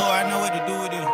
Tour, I know what to do with it.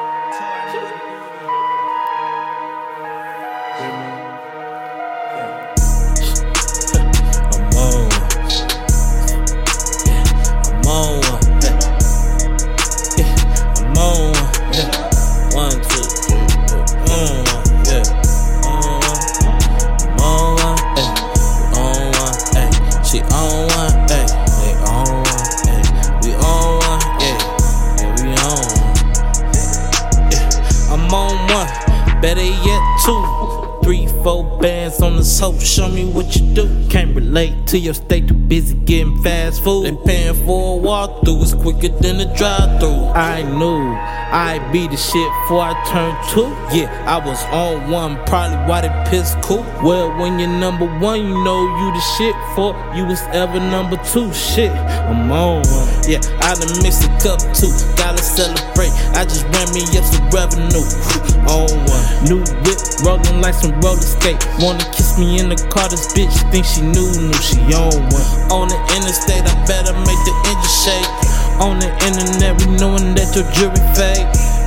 On one. Better yet, two. Three, four bands on the soap, show me what you do. Can't relate to your state, too busy getting fast food. And paying for a walkthrough, it's quicker than a drive through. I knew I'd be the shit before I turned two. Yeah, I was on one, probably why they piss cool. Well, when you're number one, you know you the shit for you was ever number two. Shit, I'm on one. Yeah, I done mixed a cup too, gotta celebrate. I just ran me up revenue. On one, new whip, rolling like some roller skate. Wanna kiss me in the car, this bitch think she knew, knew she on one. On the interstate, I better make the engine shake. On the internet, we knowing that your jury fake.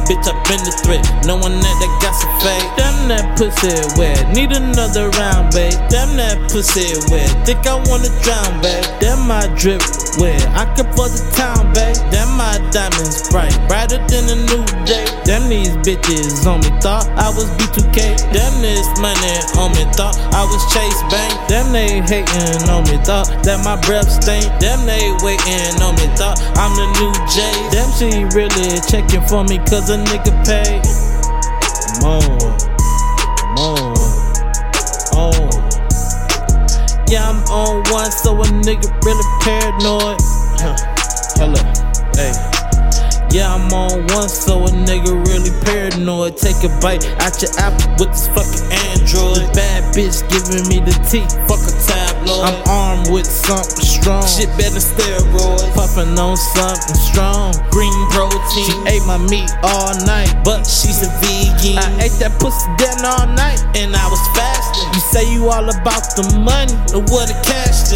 Bitch, I been the threat, knowing that they got some fake. Damn that pussy wet, need another round, babe. Damn that pussy wet, think I wanna drown, babe. Damn my drip wet, I can for the town, babe. Damn my diamonds bright, brighter than a new bitches on me, thought I was B2K. Damn this money on me, thought I was Chase Bank. Damn they hating on me, thought that my breath stink. Damn they waiting on me, thought I'm the new J. Damn she really checking for me cause a nigga on, I'm on, on. Yeah, I'm on one, so a nigga really paranoid. Huh. Hello, hey. Yeah, I'm on one, so a nigga really paranoid. Take a bite out your apple with this fucking Android. Bad bitch giving me the tea, fuck a tabloid. I'm armed with something strong. Shit better steroids. Puffing on something strong. Green protein. She ate my meat all night, but she's a vegan. I ate that pussy down all night, and I was fasting. You say you all about the money, but what a cash